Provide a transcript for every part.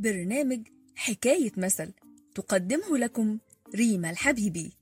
برنامج حكاية مثل تقدمه لكم ريما الحبيبي.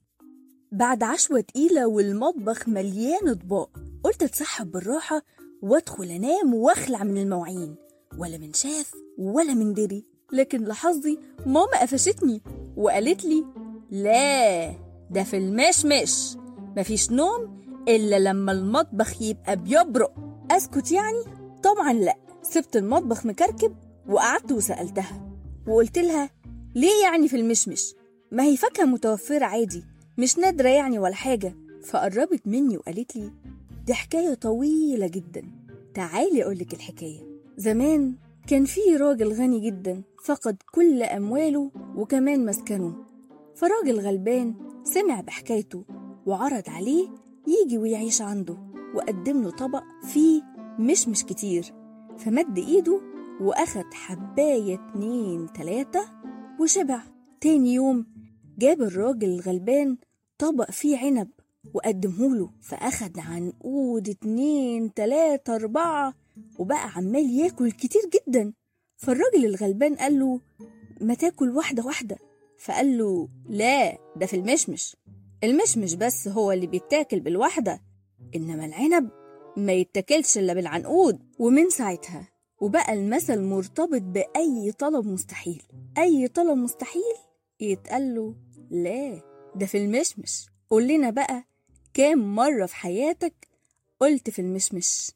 بعد عشوة تقيلة والمطبخ مليان أطباق قلت أتسحب بالراحة وأدخل أنام وأخلع من المواعين. ولا من شاف ولا من دري لكن لحظي ماما قفشتني وقالت لي لا ده في المشمش مفيش نوم إلا لما المطبخ يبقى بيبرق. أسكت يعني؟ طبعا لأ سبت المطبخ مكركب وقعدت وسألتها وقلت لها ليه يعني في المشمش؟ ما هي فاكهة متوفرة عادي مش نادرة يعني ولا حاجة. فقربت مني وقالت لي دي حكاية طويلة جدا تعالي أقولك الحكاية. زمان كان في راجل غني جدا فقد كل أمواله وكمان مسكنه. فراجل غلبان سمع بحكايته وعرض عليه يجي ويعيش عنده وقدم له طبق فيه مشمش كتير فمد إيده واخد حباية اتنين تلاتة وشبع. تاني يوم جاب الراجل الغلبان طبق فيه عنب وقدمهوله فأخد عنقود اتنين تلاتة أربعة وبقى عمال ياكل كتير جدا. فالراجل الغلبان قال له ما تاكل واحدة واحدة. فقال له لا ده في المشمش. المشمش بس هو اللي بيتاكل بالواحدة إنما العنب ما يتاكلش إلا بالعنقود. ومن ساعتها وبقى المثل مرتبط بأي طلب مستحيل. أي طلب مستحيل يتقال له لا ده في المشمش. قول لنا بقى كام مرة في حياتك قلت في المشمش؟